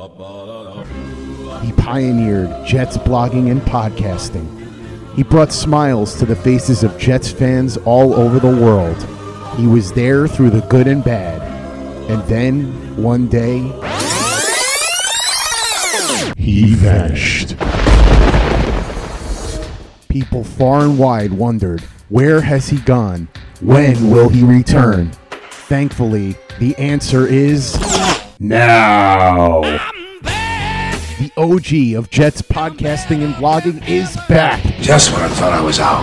He pioneered Jets blogging and podcasting. He brought smiles to the faces of Jets fans all over the world. He was there through the good and bad. And then, one day, he vanished. People far and wide wondered, where has he gone? When will he return? Thankfully, the answer is now. The OG of Jets podcasting and vlogging is back. Just when I thought I was out,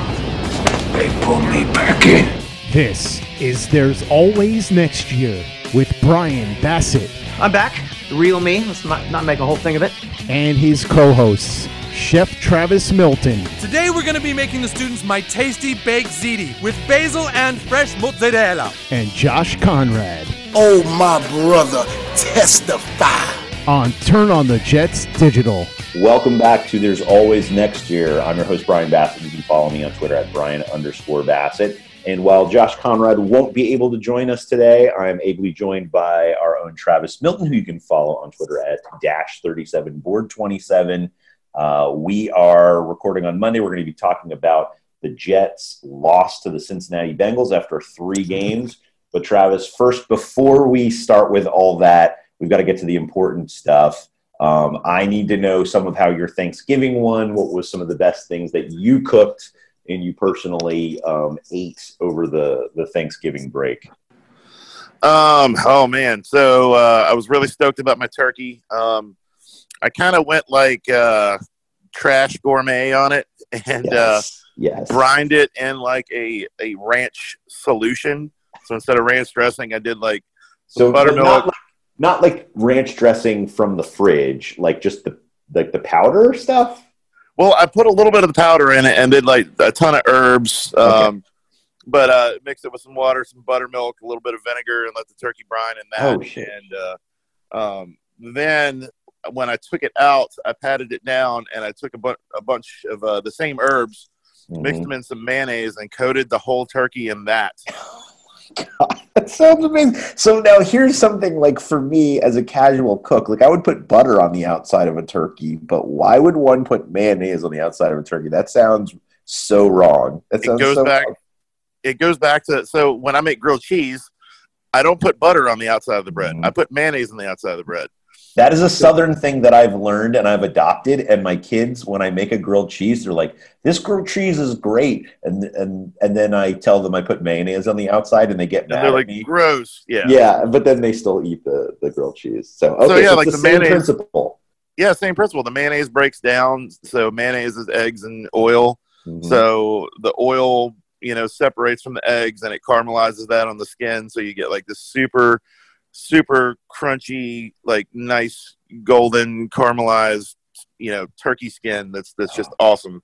they pulled me back in. This is There's Always Next Year with Brian Bassett I'm back. The real me. Let's not, not make a whole thing of it. and his co hosts, Chef Travis Milton Today we're going to be making the students my tasty baked ziti with basil and fresh mozzarella. and Josh Conrad Oh, my brother, testify. On Turn on the Jets Digital. Welcome back to There's Always Next Year. I'm your host, Brian Bassett. You can follow me on Twitter at Brian underscore Bassett. And while Josh Conrad won't be able to join us today, I'm ably joined by our own Travis Milton, who you can follow on Twitter at dash 37 board 27. Uh, we are recording on Monday. We're going to be talking about the Jets' loss to the Cincinnati Bengals after three games. But Travis, first, before we start with all that, we've got to get to the important stuff. Um, I need to know some of how your Thanksgiving won. What was some of the best things that you cooked and you personally um, ate over the the Thanksgiving break? Um. Oh man. So uh, I was really stoked about my turkey. Um, I kind of went like uh, trash gourmet on it and uh, yes. brined it in like a a ranch solution. So instead of ranch dressing, I did like So buttermilk. not like, not like ranch dressing from the fridge, like just the like the powder stuff. well, I put a little bit of the powder in it and did like a ton of herbs. Um, But uh, mixed it with some water, some buttermilk, a little bit of vinegar, and let the turkey brine in that. Oh, shit. And uh, um, then when I took it out, I patted it down and I took a, bu- a bunch of uh, the same herbs, mixed Mhm. them in some mayonnaise, and coated the whole turkey in that. That sounds amazing. So now here's something like for me as a casual cook, like I would put butter on the outside of a turkey, but why would one put mayonnaise on the outside of a turkey? That sounds so wrong. That It goes so back. wrong. It goes back to so when I make grilled cheese, I don't put butter on the outside of the bread. Mhm. I put mayonnaise on the outside of the bread. That is a southern thing that I've learned and I've adopted. And my kids, when I make a grilled cheese, they're like, "This grilled cheese is great," and and and then I tell them I put mayonnaise on the outside, and they get And mad they're like, gross. Yeah. Yeah, but then they still eat the, the grilled cheese. So okay, yeah, it's like the, the same mayonnaise- principle. Yeah, same principle. The mayonnaise breaks down. So mayonnaise is eggs and oil. Mhm. So the oil, you know, separates from the eggs and it caramelizes that on the skin. So you get like this super, super crunchy, like nice golden caramelized, you know, turkey skin. That's that's just awesome.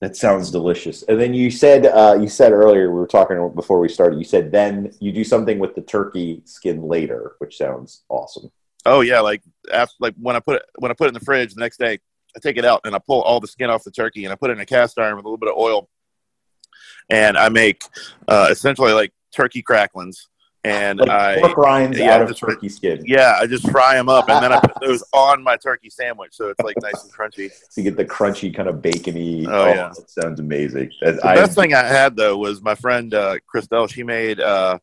That sounds delicious. And then you said uh, you said earlier we were talking before we started. You said then you do something with the turkey skin later, which sounds awesome. Oh yeah, like after like when I put it when I put it in the fridge the next day, I take it out and I pull all the skin off the turkey and I put it in a cast iron with a little bit of oil, and I make uh, essentially like turkey cracklings. And Like I pork rinds yeah, out of just- turkey skin. yeah, I just fry them up and then I put those on my turkey sandwich, so it's like nice and crunchy. So you get the crunchy kind of bacony. Oh, yeah. that sounds amazing. That- The I- best thing I had though was my friend uh, Christelle. She made uh,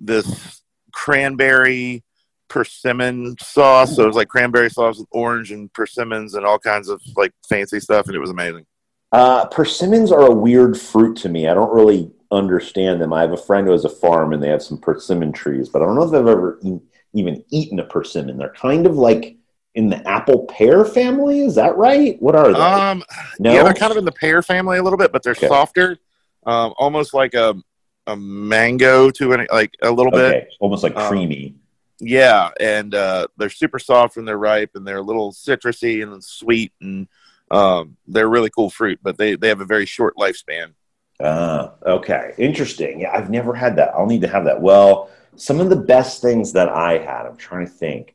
this cranberry persimmon sauce. So it was like cranberry sauce with orange and persimmons and all kinds of like fancy stuff, and it was amazing. Uh, persimmons are a weird fruit to me. I don't really understand them. I have a friend who has a farm and they have some persimmon trees, but I don't know if I've ever e- even eaten a persimmon. They're kind of like in the apple pear family. Is that right? What are they? Um, no. yeah, they're kind of in the pear family a little bit, but they're Okay. softer, um, almost like a a mango to an like a little bit. almost like Um, creamy. Yeah, and uh, they're super soft when they're ripe, and they're a little citrusy and sweet, and um, they're really cool fruit. But they they have a very short lifespan. Ah, okay. Interesting. Yeah, I've never had that. I'll need to have that. Well, some of the best things that I had, I'm trying to think.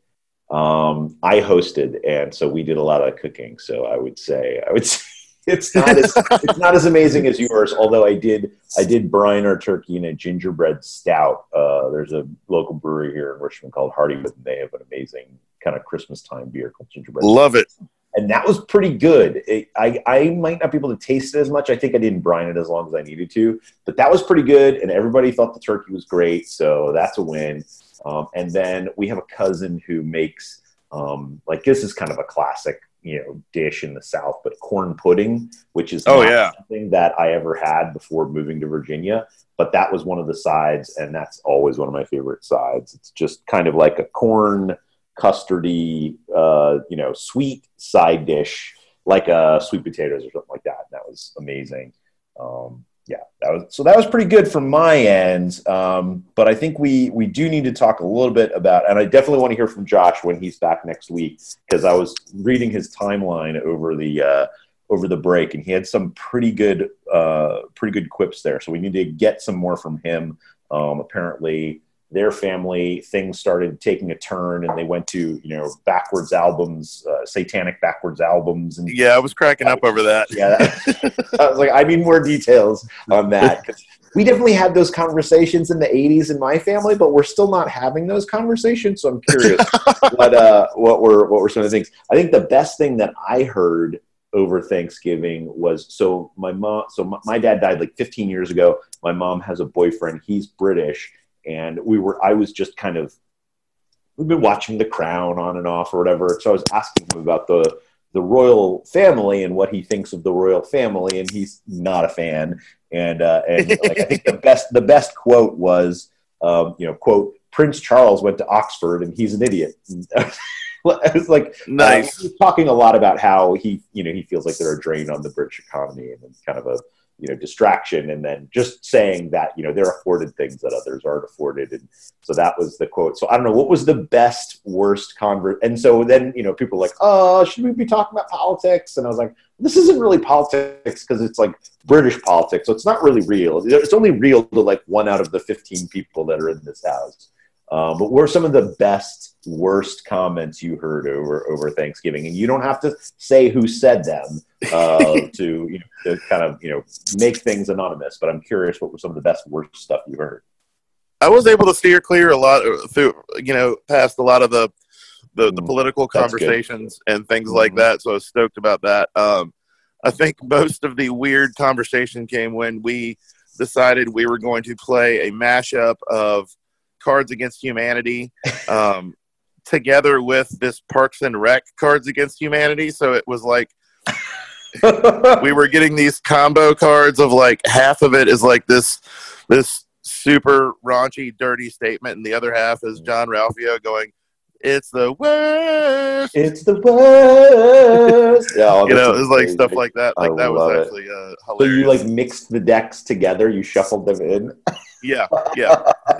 Um, I hosted, and so we did a lot of cooking. So I would say, I would say it's not as it's not as amazing as yours. Although I did I did brine our turkey in a gingerbread stout. Uh, there's a local brewery here in Richmond called Hardywood, and they have an amazing kind of Christmas time beer called gingerbread. Love it. And that was pretty good. It, I I might not be able to taste it as much. I think I didn't brine it as long as I needed to, but that was pretty good. And everybody thought the turkey was great, so that's a win. Um, and then we have a cousin who makes um, like this is kind of a classic you know dish in the South, but corn pudding, which is Oh, yeah. something that I ever had before moving to Virginia. But that was one of the sides, and that's always one of my favorite sides. It's just kind of like a corn custardy, uh, you know, sweet side dish, like uh, sweet potatoes or something like that. And that was amazing. Um, yeah, that was so that was pretty good from my end. Um, but I think we we do need to talk a little bit about, and I definitely want to hear from Josh when he's back next week because I was reading his timeline over the uh, over the break, and he had some pretty good uh, pretty good quips there. So we need to get some more from him. Um, apparently, their family things started taking a turn, and they went to you know backwards albums, uh, satanic backwards albums, and Yeah, I was cracking up over that. yeah, that, I was like, I need more details on that. We definitely had those conversations in the '80s in my family, but we're still not having those conversations. So I'm curious what uh, what were what were some of the things. I think the best thing that I heard over Thanksgiving was so my mom. So my, my dad died like 15 years ago. My mom has a boyfriend. He's British, and we were. I was just kind of. We've been watching The Crown on and off or whatever. So I was asking him about the the royal family and what he thinks of the royal family, and he's not a fan. And uh, and like, I think the best the best quote was, um, you know, quote Prince Charles went to Oxford and he's an idiot. I was like, Nice. uh, talking a lot about how he, you know, he feels like they're a drain on the British economy and it's kind of a, you know, distraction. And then just saying that, you know, they're afforded things that others aren't afforded. And so that was the quote. So I don't know what was the best, worst convert. And so then, you know, people were like, oh, should we be talking about politics? And I was like, this isn't really politics because it's like British politics. So it's not really real. It's only real to like one out of the 15 people that are in this house. Um, but what are some of the best, worst comments you heard over over Thanksgiving? And you don't have to say who said them uh, to you know to kind of you know make things anonymous. But I'm curious, what were some of the best, worst stuff you heard? I was able to steer clear a lot uh, through, you know, past a lot of the the, the Mm, political conversations and things like Mhm. that. So I was stoked about that. Um, I think most of the weird conversation came when we decided we were going to play a mashup of Cards Against Humanity um, together with this Parks and Rec Cards Against Humanity. So it was like we were getting these combo cards of like half of it is like this this super raunchy dirty statement and the other half is jean ralphio going it's the worst it's the worst. Yeah, you know is it's like crazy. stuff like that I like that was actually uh So you like mixed the decks together, you shuffled them in. yeah yeah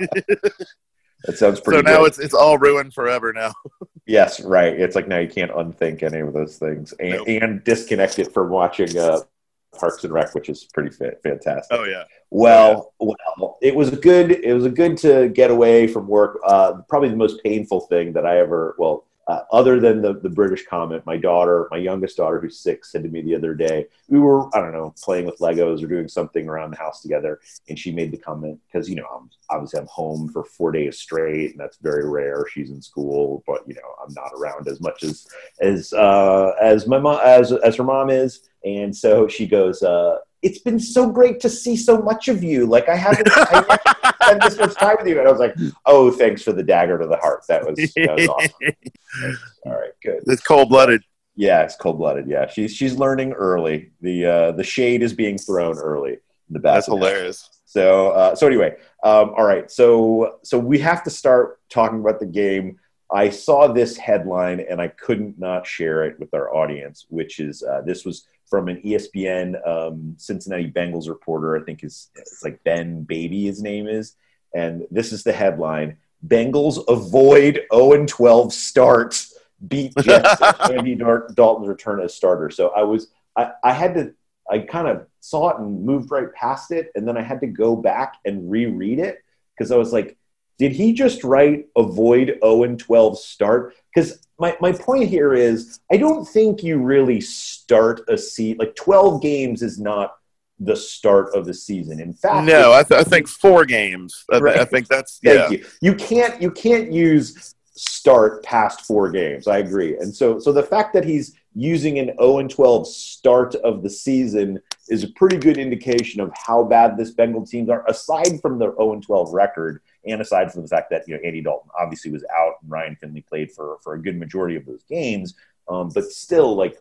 That sounds pretty. so now good. it's it's all ruined forever now Yes, right. It's like now you can't unthink any of those things and, Nope. and disconnect it from watching uh, Parks and Rec, which is pretty fa- fantastic. oh yeah Well, well, it was a good. It was a good to get away from work. Uh, probably the most painful thing that I ever. Well, uh, other than the the British comment, my daughter, my youngest daughter, who's six, said to me the other day. We were, I don't know, playing with Legos or doing something around the house together, and she made the comment because you know, I'm obviously I'm home for four days straight, and that's very rare. She's in school, but you know, I'm not around as much as as uh, as my mom as as her mom is, and so she goes. Uh, it's been so great to see so much of you. Like I haven't I never spent this much time with you. And I was like, oh, thanks for the dagger to the heart. That was, that was awesome. All right, good. it's cold-blooded Yeah, it's cold blooded. Yeah, she's she's learning early. The uh, the shade is being thrown early. in The that's hilarious So uh, so anyway, um, all right. So so we have to start talking about the game. I saw this headline and I couldn't not share it with our audience, which is uh, this was from an ESPN um, Cincinnati Bengals reporter. I think is it's like Ben Baby. His name is, and this is the headline: Bengals avoid 0 and 12 starts, beat Jets. Andy Dal- Dalton's return as starter. So I was I, I had to I kind of saw it and moved right past it, and then I had to go back and reread it because I was like, did he just write avoid 0 and 12 start? Because my, my point here is I don't think you really start a seat like 12 games is not the start of the season. In fact, No, I, th- I think four games. I, th- I think that's yeah. Thank you. You can't you can't use start past four games. I agree. And so so the fact that he's using an 0 and 12 start of the season is a pretty good indication of how bad this Bengal teams are, aside from their 0 and 12 record, and aside from the fact that you know Andy Dalton obviously was out and Ryan Finley played for for a good majority of those games. Um, but still, like,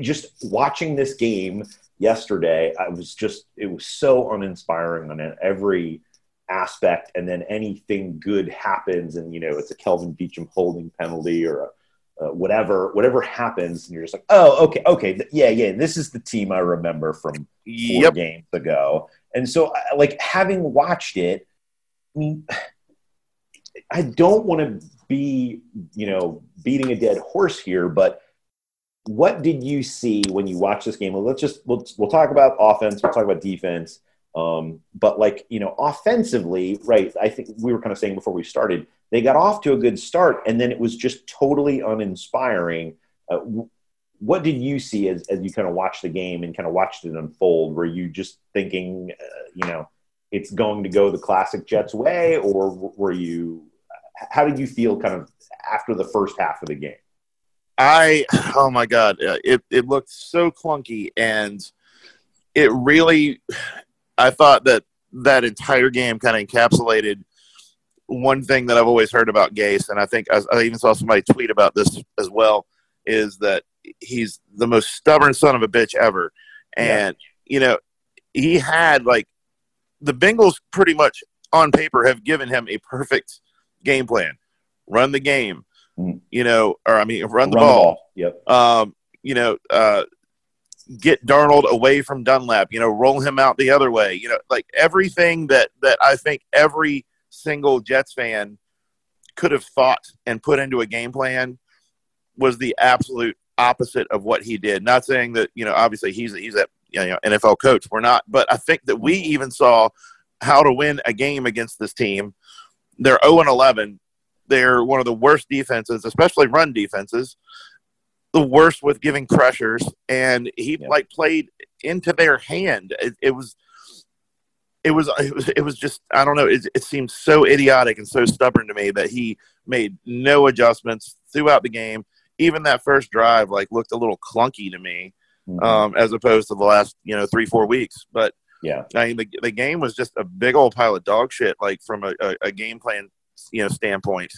just watching this game yesterday, I was just it was so uninspiring on every aspect. And then anything good happens, and you know it's a Kelvin Beachum holding penalty or a uh, whatever whatever happens, and you're just like, oh, okay, okay, th- yeah, yeah, this is the team I remember from four Yep. games ago. And so, I- like having watched it, I mean, I don't want to be, you know, beating a dead horse here, but what did you see when you watched this game? Well, let's just we'll, we'll talk about offense, we'll talk about defense. Um, but like you know, offensively, right? I think we were kind of saying before we started, they got off to a good start, and then it was just totally uninspiring. Uh, what did you see as, as you kind of watched the game and kind of watched it unfold? Were you just thinking, uh, you know, it's going to go the classic Jets way, or were you? How did you feel kind of after the first half of the game? I oh my god, uh, it it looked so clunky, and it really. I thought that that entire game kind of encapsulated one thing that I've always heard about Gase, and I think I, I even saw somebody tweet about this as well. Is that he's the most stubborn son of a bitch ever, and you know he had like the Bengals pretty much on paper have given him a perfect game plan: run the game, Mm. you know, or I mean, run the Run ball Yep. um, you know, uh, get Darnold away from Dunlap, you know, roll him out the other way, you know, like everything that that I think every single Jets fan could have thought and put into a game plan was the absolute opposite of what he did. Not saying that you know, obviously he's he's a you know, NFL coach. We're not, but I think that we even saw how to win a game against this team. They're 0 and 11. They're one of the worst defenses, especially run defenses the worst with giving pressures, and he Yeah. like played into their hand. It, it was, it was, it was, it was just I don't know. It, it seemed so idiotic and so stubborn to me that he made no adjustments throughout the game. Even that first drive like looked a little clunky to me, Mhm. um, as opposed to the last you know three four weeks. But yeah. I mean, the, the game was just a big old pile of dog shit, like from a, a, a game plan you know standpoint.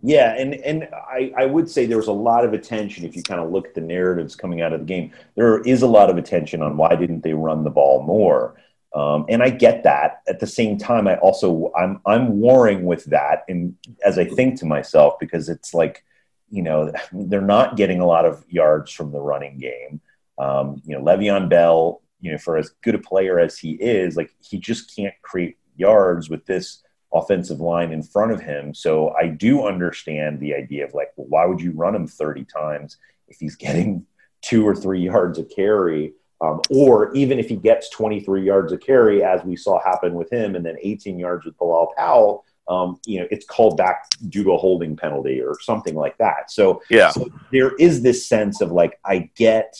Yeah, and and I, I would say there was a lot of attention if you kind of look at the narratives coming out of the game. There is a lot of attention on why didn't they run the ball more, um, and I get that. At the same time, I also I'm I'm warring with that, and as I think to myself because it's like, you know, they're not getting a lot of yards from the running game. Um, you know, Le'Veon Bell, you know, for as good a player as he is, like he just can't create yards with this offensive line in front of him. So I do understand the idea of like, well, why would you run him 30 times if he's getting two or three yards a carry? Um, or even if he gets 23 yards of carry, as we saw happen with him, and then 18 yards with Bilal Powell, um, you know, it's called back due to a holding penalty or something like that. So, Yeah. so there is this sense of like, I get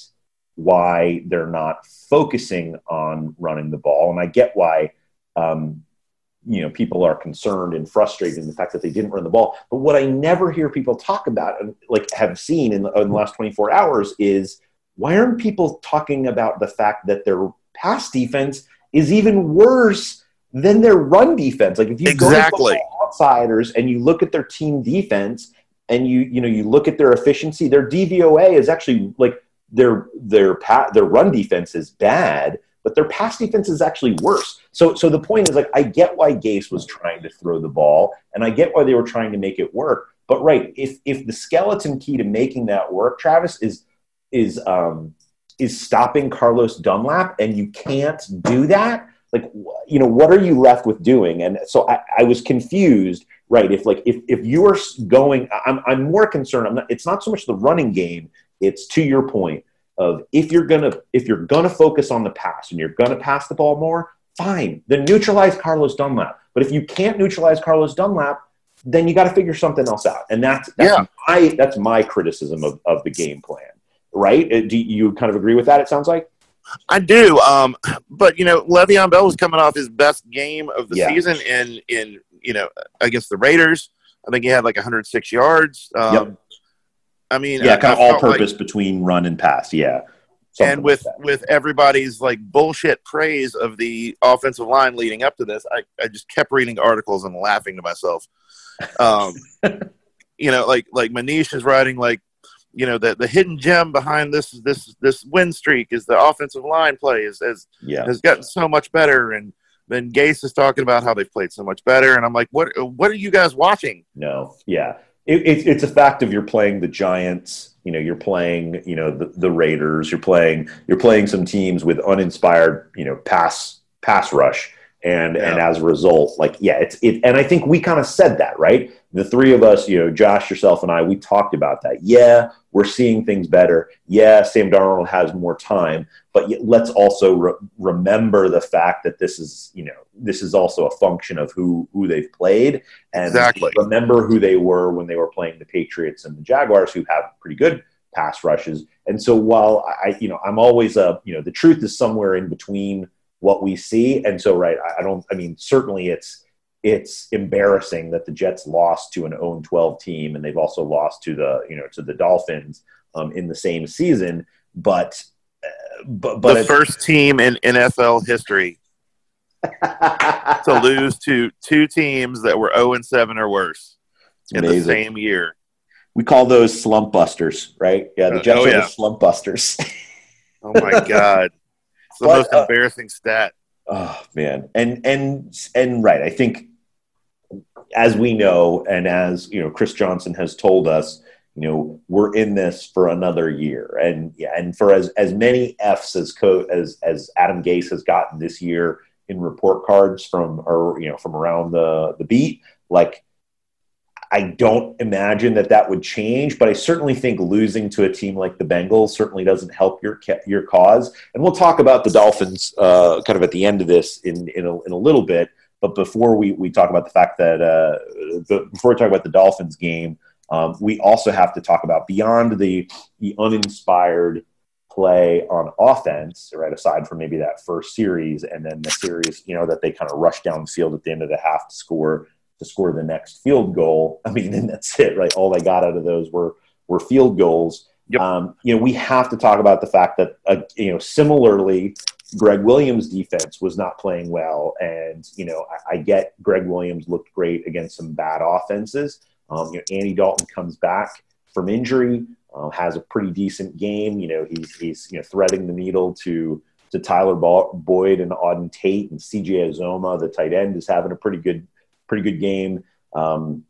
why they're not focusing on running the ball, and I get why um, you know people are concerned and frustrated in the fact that they didn't run the ball. But what I never hear people talk about, and like have seen in the, in the last 24 hours, is why aren't people talking about the fact that their pass defense is even worse than their run defense? Like if you go to Exactly. Outsiders and you look at their team defense and you you know you look at their efficiency, their DVOA is actually like their their pa- their run defense is bad, but their pass defense is actually worse. So so the point is like I get why Gase was trying to throw the ball, and I get why they were trying to make it work. But right, if if the skeleton key to making that work, Travis, is is um is stopping Carlos Dunlap, and you can't do that. Like you know, what are you left with doing? And so I, I was confused. Right, if like if if you are going, I'm I'm more concerned. I'm not. It's not so much the running game. It's to your point of if you're gonna if you're gonna focus on the pass and you're gonna pass the ball more, fine. Then neutralize Carlos Dunlap. But if you can't neutralize Carlos Dunlap, then you got to figure something else out. And that's, that's Yeah. my that's my criticism of, of the game plan. Right? Uh, Do you kind of agree with that? It sounds like. I do. Um, but you know, Le'Veon Bell was coming off his best game of the Yeah. season in in you know against the Raiders. I think he had like 106 yards. Um, Yep. I mean, Yeah, I- kind of all felt like- purpose between run and pass. Yeah. Something and with like with everybody's like bullshit praise of the offensive line leading up to this, I, I just kept reading articles and laughing to myself. Um, you know, like like Manish is writing like, you know, the the hidden gem behind this this this win streak is the offensive line play is has yeah. has gotten so much better, and then Gase is talking about how they've played so much better, and I'm like, what what are you guys watching? No, yeah, it, it, it's a fact of you're playing the Giants. You know, you're playing you know the, the Raiders. You're playing you're playing some teams with uninspired you know pass pass rush, and and as a result, like yeah, it's it. And I think we kind of said that right. The three of us, you know, Josh, yourself, and I, we talked about that. Yeah, we're seeing things better. Yeah, Sam Darnold has more time, but let's also re- remember the fact that this is you know this is also a function of who who they've played and Exactly. remember who they were when they were playing the Patriots and the Jaguars, who have pretty good pass rushes. And so while I, you know, I'm always a, you know, the truth is somewhere in between what we see. And so, right, I, I don't, I mean, certainly it's, it's embarrassing that the Jets lost to an 0-12 team, and they've also lost to the, you know, to the Dolphins um, in the same season. But, uh, but, but the first team in NFL history to lose to two teams that were 0 and 7 or worse in the same year. we call those slump busters, right? Yeah, the Uh, Jets oh, are yeah. the slump busters. Oh my god. It's the But, most uh, embarrassing stat. Oh man, and and and right. I think as we know, and as you know, Chris Johnson has told us, you know, we're in this for another year, and yeah, and for as as many Fs as co- as as Adam Gase has gotten this year in report cards from or you know from around the the beat, like. I don't imagine that that would change, but I certainly think losing to a team like the Bengals certainly doesn't help your your cause. And we'll talk about the Dolphins uh, kind of at the end of this in in a, in a little bit. But before we, we talk about the fact that uh, the, before we talk about the Dolphins game, um, we also have to talk about beyond the the uninspired play on offense, right? Aside from maybe that first series and then the series, you know, that they kind of rushed down the field at the end of the half to score to score the next field goal. I mean, and that's it, right? All they got out of those were were field goals. Yep. Um, you know, we have to talk about the fact that uh, you know, similarly, Gregg Williams' defense was not playing well, and you know, I, I get Gregg Williams looked great against some bad offenses. Um, you know, Andy Dalton comes back from injury, uh, has a pretty decent game. You know, he's he's you know threading the needle to to Tyler Boyd and Auden Tate and CJ Uzomah, the tight end, is having a pretty good pretty good game. Um,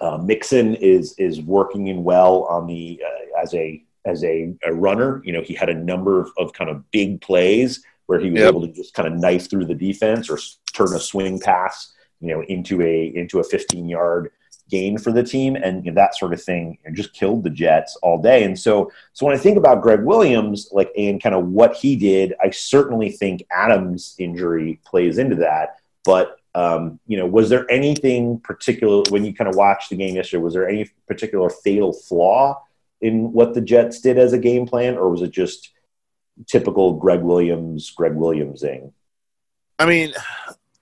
uh, Mixon is is working in well on the uh, as a as a, a runner. You know, he had a number of, of kind of big plays where he was Yep. able to just kind of knife through the defense or turn a swing pass, you know, into a into a 15 yard gain for the team, and you know, that sort of thing you know, just killed the Jets all day. And so, so when I think about Gregg Williams, like and kind of what he did, I certainly think Adams' injury plays into that, but um, you know, was there anything particular when you kind of watched the game yesterday? Was there any particular fatal flaw in what the Jets did as a game plan, or was it just typical Gregg Williams, Gregg Williamsing? I mean,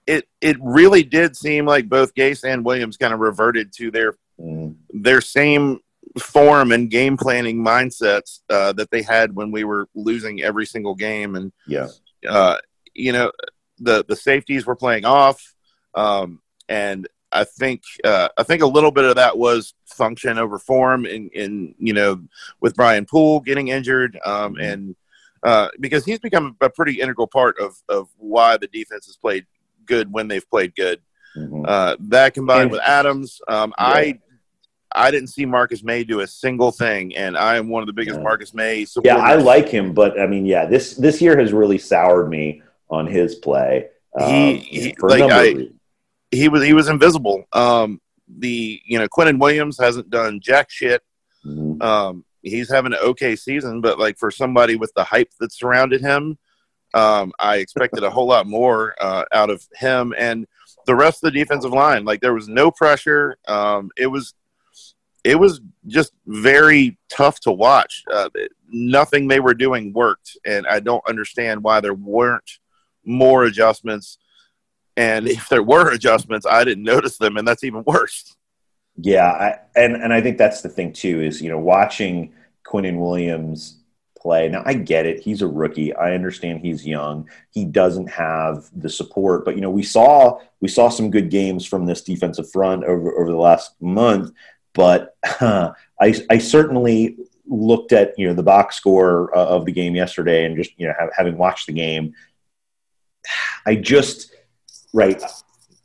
it it really did seem like both Gase and Williams kind of reverted to their Mm, their same form and game planning mindsets uh, that they had when we were losing every single game. And yeah, uh, you know, the the safeties were playing off, um, and I think uh, I think a little bit of that was function over form, in in you know, with Brian Poole getting injured, um, Mhm. and uh, because he's become a pretty integral part of of why the defense has played good when they've played good. Mhm. Uh, that combined And- with Adams, um, Yeah. I I didn't see Marcus Maye do a single thing, and I am one of the biggest Yeah. Marcus Maye supporters. yeah, I like him, but I mean, yeah, this this year has really soured me on his play. um, He- he- for like, a number I-. he was he was invisible. Um, the you know Quinnen Williams hasn't done jack shit. Mhm. Um, he's having an okay season, but like for somebody with the hype that surrounded him, um, I expected a whole lot more uh, out of him. And the rest of the defensive line. Like there was no pressure. Um, it was it was just very tough to watch. Uh, nothing they were doing worked, and I don't understand why there weren't more adjustments. And if there were adjustments, I didn't notice them, and that's even worse. Yeah, I, and and I think that's the thing too is you know watching Quinnen Williams play. Now I get it; he's a rookie. I understand he's young. He doesn't have the support, but you know we saw we saw some good games from this defensive front over over the last month. But uh, I I certainly looked at you know the box score uh, of the game yesterday, and just you know having watched the game, I just right.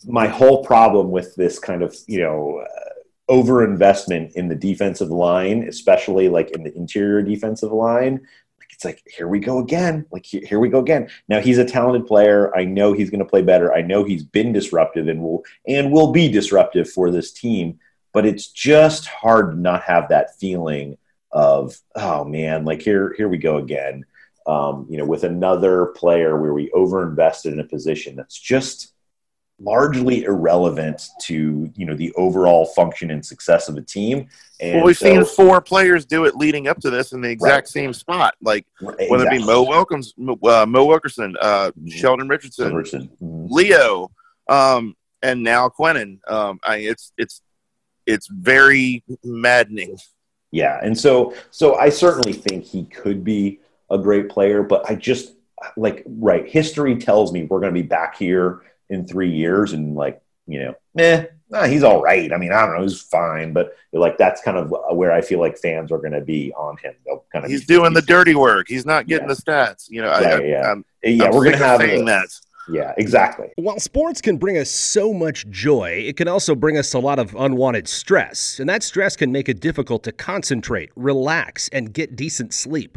My whole problem with this kind of you know uh, over investment in the defensive line especially like in the interior defensive line like it's like here we go again. Like here, here we go again. Now he's a talented player. I know he's going to play better. I know he's been disruptive and will and will be disruptive for this team but it's just hard to not have that feeling of oh man like here here we go again. Um, you know with another player where we overinvested in a position that's just largely irrelevant to you know the overall function and success of a team. And well, we've so, seen four players do it leading up to this in the exact Right. same spot, like Right, whether it be exactly. Mo Welcomes, uh, Mo Wilkerson, uh, Mhm. Sheldon Richardson, Robertson. Mhm. Leo, um, and now Quinnen. Um, I, it's it's it's very maddening. Yeah, and so so I certainly think he could be a great player, but I just like right. History tells me we're going to be back here in three years, and like you know, eh, nah, he's all right. I mean, I don't know, he's fine, but like that's kind of where I feel like fans are going to be on him. They'll kind of He's be doing the 50-50. dirty work. He's not getting Yeah. the stats. You know, I, Right, I, yeah. I'm, Yeah, I'm we're going to have saying the- that. Yeah, exactly. While sports can bring us so much joy, it can also bring us a lot of unwanted stress. And that stress can make it difficult to concentrate, relax, and get decent sleep.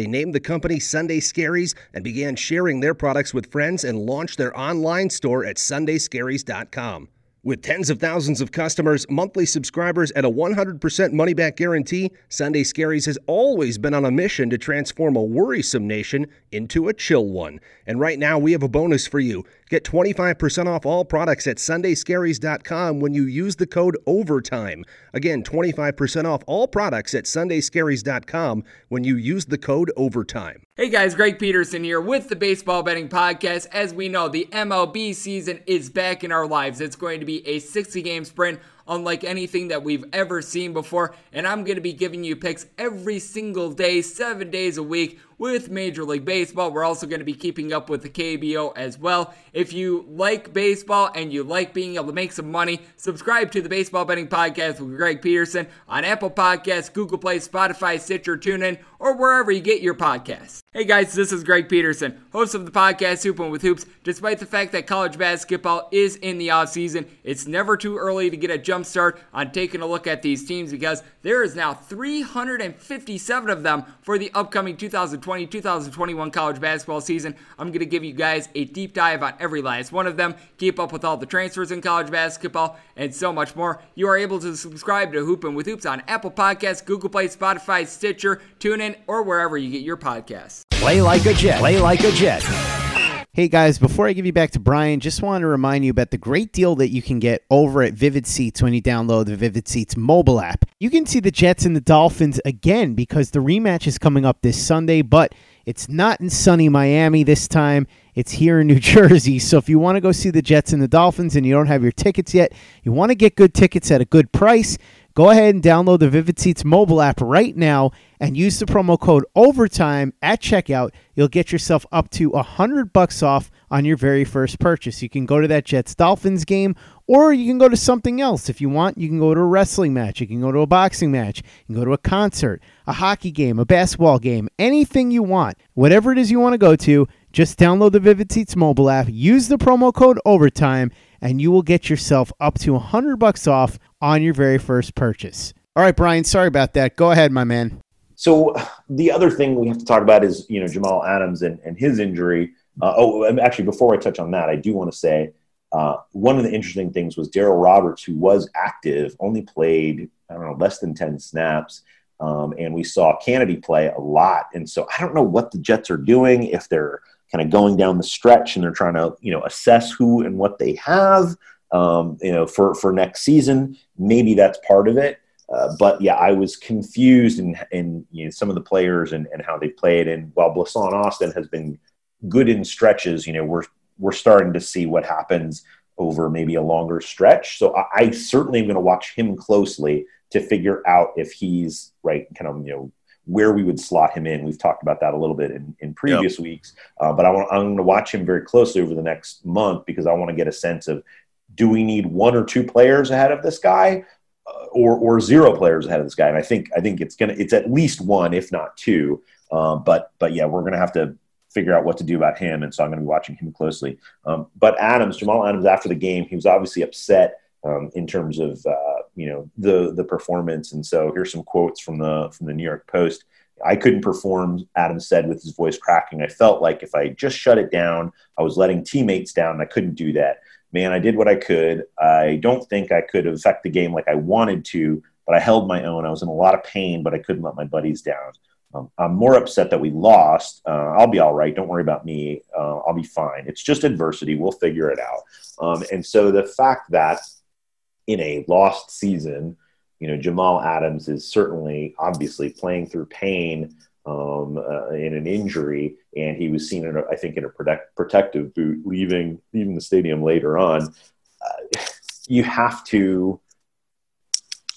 named the company Sunday Scaries and began sharing their products with friends and launched their online store at sundayscaries.com. With tens of thousands of customers, monthly subscribers, and a 100% money back guarantee, Sunday Scaries has always been on a mission to transform a worrisome nation into a chill one. And right now, we have a bonus for you. Get 25% off all products at sundayscaries.com when you use the code OVERTIME. Again, 25% off all products at sundayscaries.com when you use the code OVERTIME. Hey guys, Greg Peterson here with the Baseball Betting Podcast. As we know, the MLB season is back in our lives. It's going to be a 60 game sprint unlike anything that we've ever seen before. And I'm going to be giving you picks every single day, seven days a week with Major League Baseball. We're also going to be keeping up with the KBO as well. If you like baseball and you like being able to make some money, subscribe to the Baseball Betting Podcast with Greg Peterson on Apple Podcasts, Google Play, Spotify, Stitcher, TuneIn, or wherever you get your podcasts. Hey guys, this is Greg Peterson, host of the podcast Hoopin' with Hoops. Despite the fact that college basketball is in the off season, it's never too early to get a jump start on taking a look at these teams because there is now 357 of them for the upcoming 2020-2021 college basketball season. I'm going to give you guys a deep dive on every last one of them, keep up with all the transfers in college basketball, and so much more. You are able to subscribe to Hoopin' with Hoops on Apple Podcasts, Google Play, Spotify, Stitcher, TuneIn, or wherever you get your podcasts. Play like a Jet. Play like a Jet. Hey guys, before I give you back to Brian, just want to remind you about the great deal that you can get over at Vivid Seats when you download the Vivid Seats mobile app. You can see the Jets and the Dolphins again because the rematch is coming up this Sunday, but it's not in sunny Miami this time. It's here in New Jersey. So if you want to go see the Jets and the Dolphins and you don't have your tickets yet, you want to get good tickets at a good price, go ahead and download the Vivid Seats mobile app right now and use the promo code OVERTIME at checkout. You'll get yourself up to a hundred bucks off on your very first purchase. You can go to that Jets Dolphins game Or you can go to something else. If you want, you can go to a wrestling match. You can go to a boxing match. You can go to a concert, a hockey game, a basketball game, anything you want. Whatever it is you want to go to, just download the Vivid Seats mobile app, use the promo code OVERTIME, and you will get yourself up to 100 bucks off on your very first purchase. All right, Brian, sorry about that. Go ahead, my man. So the other thing we have to talk about is, you know, Jamal Adams and, and his injury. Uh, oh, actually, before I touch on that, I do want to say uh, one of the interesting things was Darryl Roberts, who was active, only played, I don't know, less than 10 snaps. Um, and we saw Kennedy play a lot. And so I don't know what the Jets are doing, if they're kind of going down the stretch and they're trying to, you know, assess who and what they have, um, you know, for, for next season. Maybe that's part of it. Uh, but yeah, I was confused in, in you know, some of the players and, and how they played. And while Blessuan Austin has been good in stretches, you know, we're we're starting to see what happens over maybe a longer stretch. So I, I certainly am going to watch him closely to figure out if he's right, kind of you know where we would slot him in. We've talked about that a little bit in, in previous yep. weeks, uh, but I want, I'm going to watch him very closely over the next month because I want to get a sense of do we need one or two players ahead of this guy, uh, or or zero players ahead of this guy? And I think I think it's gonna it's at least one, if not two. Um, but but yeah, we're gonna have to figure out what to do about him. And so I'm going to be watching him closely. Um, but Adams, Jamal Adams, after the game, he was obviously upset um, in terms of uh, you know the the performance. And so here's some quotes from the from the New York Post. I couldn't perform, Adam said, with his voice cracking. I felt like if I just shut it down, I was letting teammates down, I couldn't do that. Man, I did what I could. I don't think I could affect the game like I wanted to, but I held my own. I was in a lot of pain, but I couldn't let my buddies down. Um, I'm more upset that we lost. Uh, I'll be all right. Don't worry about me. Uh, I'll be fine. It's just adversity. We'll figure it out. Um, and so the fact that in a lost season, you know, Jamal Adams is certainly obviously playing through pain um, uh, in an injury, and he was seen, in a, I think, in a protect, protective boot, leaving leaving the stadium later on. Uh, you have to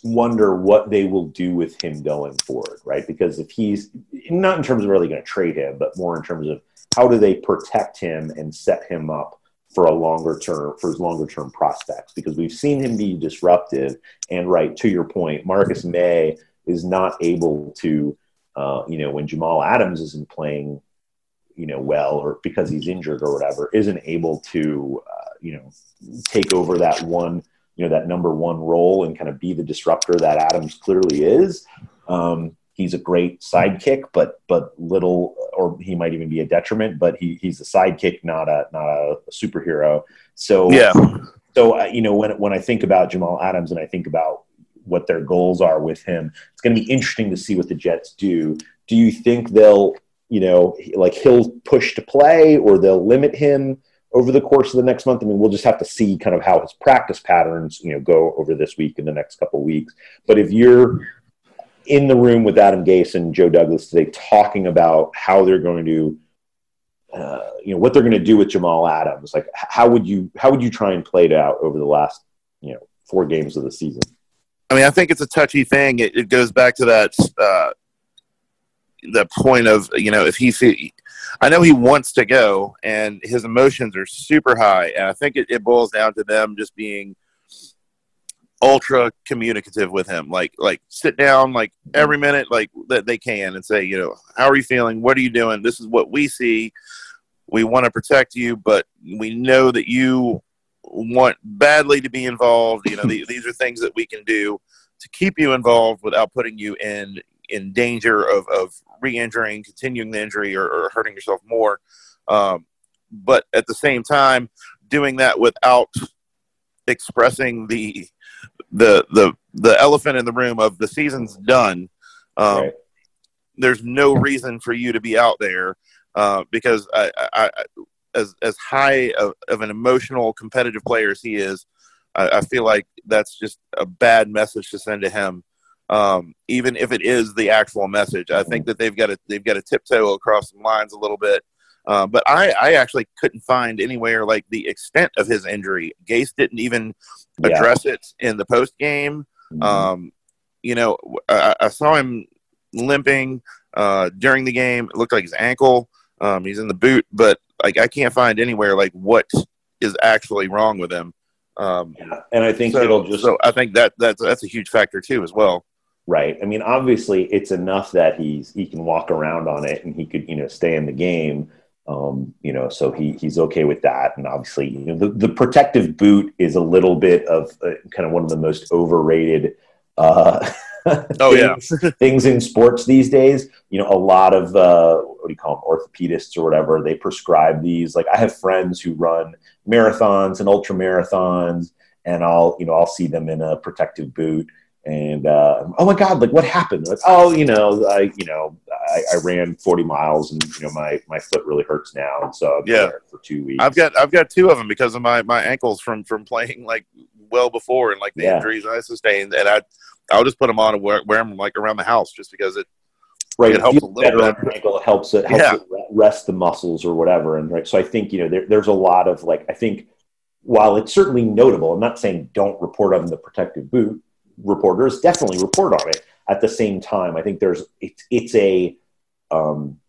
wonder what they will do with him going forward, right? Because if he's not in terms of really going to trade him, but more in terms of how do they protect him and set him up for a longer term for his longer term prospects because we've seen him be disruptive and right to your point marcus maye is not able to uh, you know when jamal adams isn't playing you know well or because he's injured or whatever isn't able to uh, you know take over that one you know that number one role and kind of be the disruptor that Adams clearly is. Um, he's a great sidekick, but but little, or he might even be a detriment. But he he's a sidekick, not a not a, superhero. So yeah. So uh, you know when when I think about Jamal Adams and I think about what their goals are with him, it's going to be interesting to see what the Jets do. Do you think they'll you know like he'll push to play or they'll limit him? over the course of the next month. I mean, we'll just have to see kind of how his practice patterns, you know, go over this week and the next couple of weeks. But if you're in the room with Adam Gase and Joe Douglas today, talking about how they're going to, uh, you know, what they're going to do with Jamal Adams, like how would you how would you try and play it out over the last, you know, four games of the season? I mean, I think it's a touchy thing. It, it goes back to that uh, the point of you know if he I know he wants to go, and his emotions are super high, and I think it, it boils down to them just being ultra communicative with him. Like, like sit down, like every minute, like that they can, and say, you know, how are you feeling? What are you doing? This is what we see. We want to protect you, but we know that you want badly to be involved. You know, the, these are things that we can do to keep you involved without putting you in in danger of, of re-injuring, continuing the injury, or, or hurting yourself more. Um, but at the same time, doing that without expressing the the the the elephant in the room of the season's done. Um, right. There's no reason for you to be out there uh, because I, I, I, as as high of, of, an emotional competitive player as he is, I, I, feel like that's just a bad message to send to him um, even if it is the actual message. I think that they've got to they've got to tiptoe across some lines a little bit. Uh, but I, I actually couldn't find anywhere like the extent of his injury. Gase didn't even address yeah. it in the post game. Mm-hmm. Um, you know, I, I, saw him limping uh, during the game. It looked like his ankle. Um, he's in the boot, but like I can't find anywhere like what is actually wrong with him. Um, and I think so, it'll just so I think that that's that's a huge factor too as well. Right. I mean, obviously, it's enough that he's he can walk around on it and he could you know stay in the game. Um, you know, so he he's okay with that. And obviously, you know, the, the protective boot is a little bit of uh, kind of one of the most overrated. Uh, Oh, yeah. things, things in sports these days. You know, a lot of uh, what do you call them, orthopedists or whatever. They prescribe these. Like I have friends who run marathons and ultra marathons, and I'll you know I'll see them in a protective boot and uh, oh my god like what happened like oh you know i you know I, I ran 40 miles and you know my my foot really hurts now and so I've Yeah. for two weeks I've got I've got two of them because of my my ankles from from playing like well before and like the Yeah. injuries I sustained, and I I'll just put them on and wear, wear them like around the house just because it right it helps a little bit. your ankle. it helps it helps Yeah. it rest the muscles or whatever and right so i think you know there, there's a lot of like i think while it's certainly notable i'm not saying don't report on the protective boot reporters definitely report on it at the same time i think there's it's it's a um,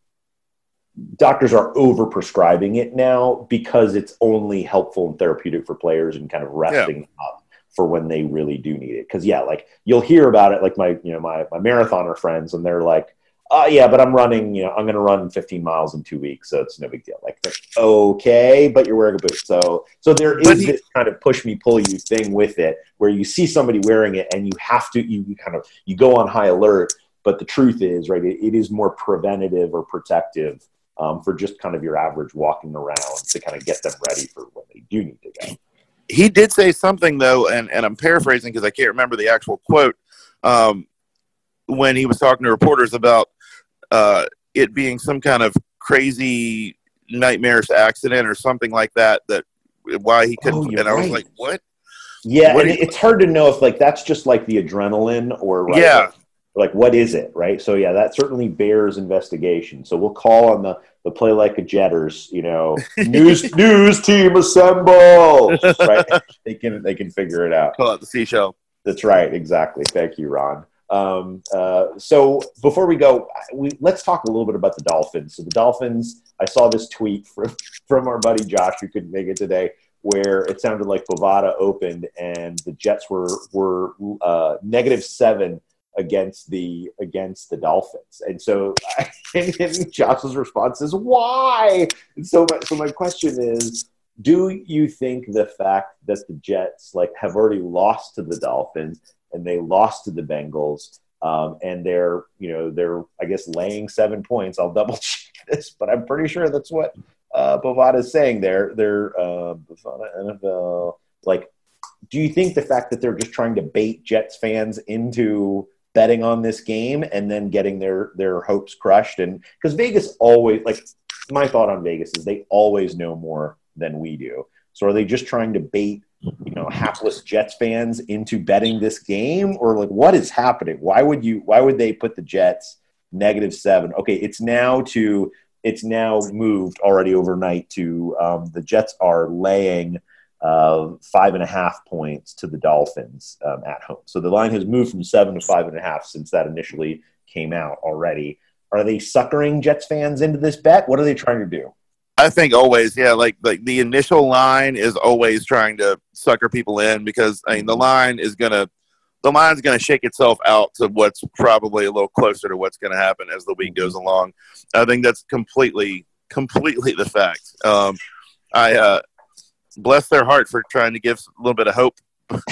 doctors are over prescribing it now because it's only helpful and therapeutic for players and kind of resting them up for when they really do need it. Because yeah, like you'll hear about it, like my you know my my marathoner friends, and they're like, "Oh yeah, but I'm running, you know, I'm going to run 15 miles in two weeks, so it's no big deal." Like, okay, but you're wearing a boot, so so there is he- this kind of push me pull you thing with it, where you see somebody wearing it and you have to you you kind of you go on high alert. But the truth is, right, it, it is more preventative or protective um, for just kind of your average walking around to kind of get them ready for when they do need to go. he did say something though, and, and I'm paraphrasing because I can't remember the actual quote. Um, when he was talking to reporters about uh, it being some kind of crazy nightmarish accident or something like that, that why he couldn't. Oh, and I was like, what? Yeah, What and it's hard to know if like that's just like the adrenaline or right, Yeah. like, like what is it, right? So yeah, that certainly bears investigation. So we'll call on the the play like a jetters, you know, news news team assemble, right? They can they can figure it out. Call out the seashell. That's right, exactly. Thank you, Ron. Um, uh, so before we go, we let's talk a little bit about the Dolphins. So the Dolphins, I saw this tweet from from our buddy Josh, who couldn't make it today, where it sounded like Bovada opened and the Jets were were uh, negative seven against the against the Dolphins, and so and, Josh's response is why. And so my, so my question is, do you think the fact that the Jets like have already lost to the Dolphins and they lost to the Bengals um, and they're you know they're I guess laying seven points. I'll double check this, but I'm pretty sure that's what uh, Bovada is saying there. They're uh, NFL like. Do you think the fact that they're just trying to bait Jets fans into betting on this game and then getting their their hopes crushed and because Vegas always like my thought on Vegas is they always know more than we do. So are they just trying to bait, you know, hapless Jets fans into betting this game or like what is happening? Why would you why would they put the Jets negative 7? Okay, it's now to it's now moved already overnight to um, the Jets are laying uh, five and a half points to the Dolphins um, at home. So the line has moved from seven to five and a half since that initially came out already. Are they suckering Jets fans into this bet? What are they trying to do? I think always, yeah. Like like the initial line is always trying to sucker people in because I mean the line is gonna the line's gonna shake itself out to what's probably a little closer to what's gonna happen as the week goes along. I think that's completely completely the fact. Um, I uh, bless their heart for trying to give a little bit of hope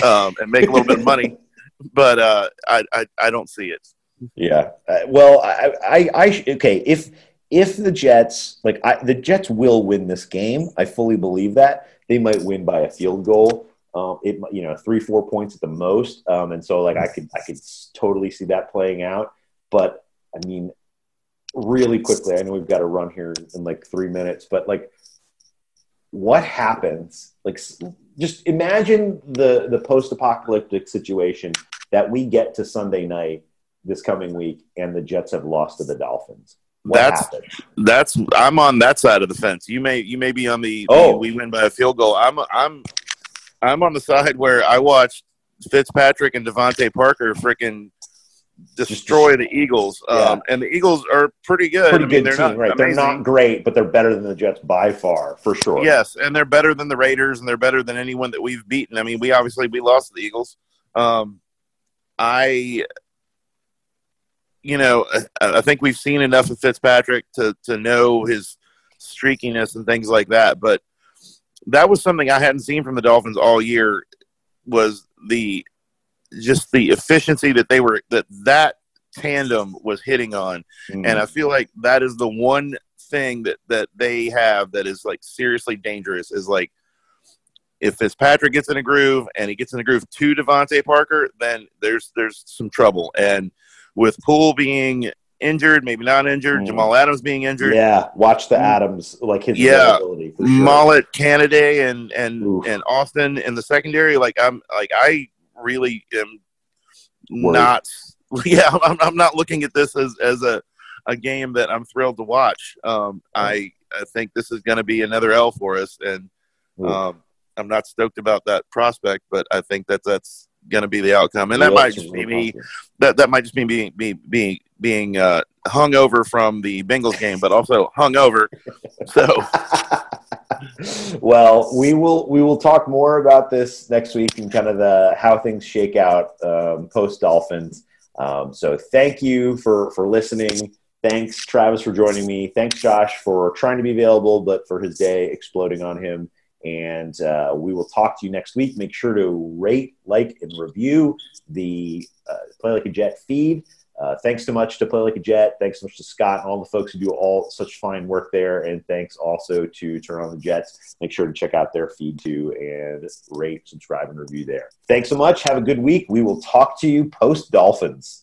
um, and make a little bit of money, but uh, I, I I don't see it. Yeah. Uh, well, I, I, I, okay. If if the Jets, like I, the Jets, will win this game, I fully believe that they might win by a field goal. Um, it, you know, three, four points at the most. Um, and so, like, I could, I could totally see that playing out. But I mean, really quickly, I know we've got to run here in like three minutes, but like, what happens? Like, just imagine the the post apocalyptic situation that we get to Sunday night this coming week, and the Jets have lost to the Dolphins. What That's happens? that's I'm on that side of the fence. You may you may be on the Oh. we win by a field goal. I'm I'm I'm on the side where I watched Fitzpatrick and DeVante Parker freaking destroy the Eagles. Um, and the Eagles are pretty good. Pretty I mean, good they're team, not right? They're not great, but they're better than the Jets by far, for sure. Yes, and they're better than the Raiders, and they're better than anyone that we've beaten. I mean, we obviously we lost the Eagles. Um, I, you know, I, I think we've seen enough of Fitzpatrick to to know his streakiness and things like that. But that was something I hadn't seen from the Dolphins all year. Was the just the efficiency that they were that that tandem was hitting on, Mhm. and I feel like that is the one thing that that they have that is like seriously dangerous is like if Fitzpatrick gets in a groove and he gets in a groove to DeVante Parker, then there's there's some trouble. And with Poole being injured, maybe not injured, Mhm. Jamal Adams being injured, yeah. Watch the Adams, like his Yeah. availability for sure. Maulet, Canada, and and Oof. and Austin in the secondary. Like I'm like I really am Worried. not. Yeah, I'm, I'm not looking at this as as a a game that I'm thrilled to watch. Um, I I think this is going to be another L for us, and um, I'm not stoked about that prospect, but I think that that's going to be the outcome, and that Real- might just be me. That that might just be being being being being uh, hung over from the Bengals game, but also hung over. So. well, we will we will talk more about this next week and kind of the how things shake out um, post Dolphins. Um, so thank you for for listening. Thanks Travis for joining me. Thanks Josh for trying to be available, but for his day exploding on him. And uh, we will talk to you next week. Make sure to rate, like, and review the uh, Play Like a Jet feed. Uh, thanks so much to Play Like a Jet. Thanks so much to Scott and all the folks who do all such fine work there. And thanks also to Turn on the Jets. Make sure to check out their feed too and rate, subscribe, and review there. Thanks so much. Have a good week. We will talk to you post Dolphins.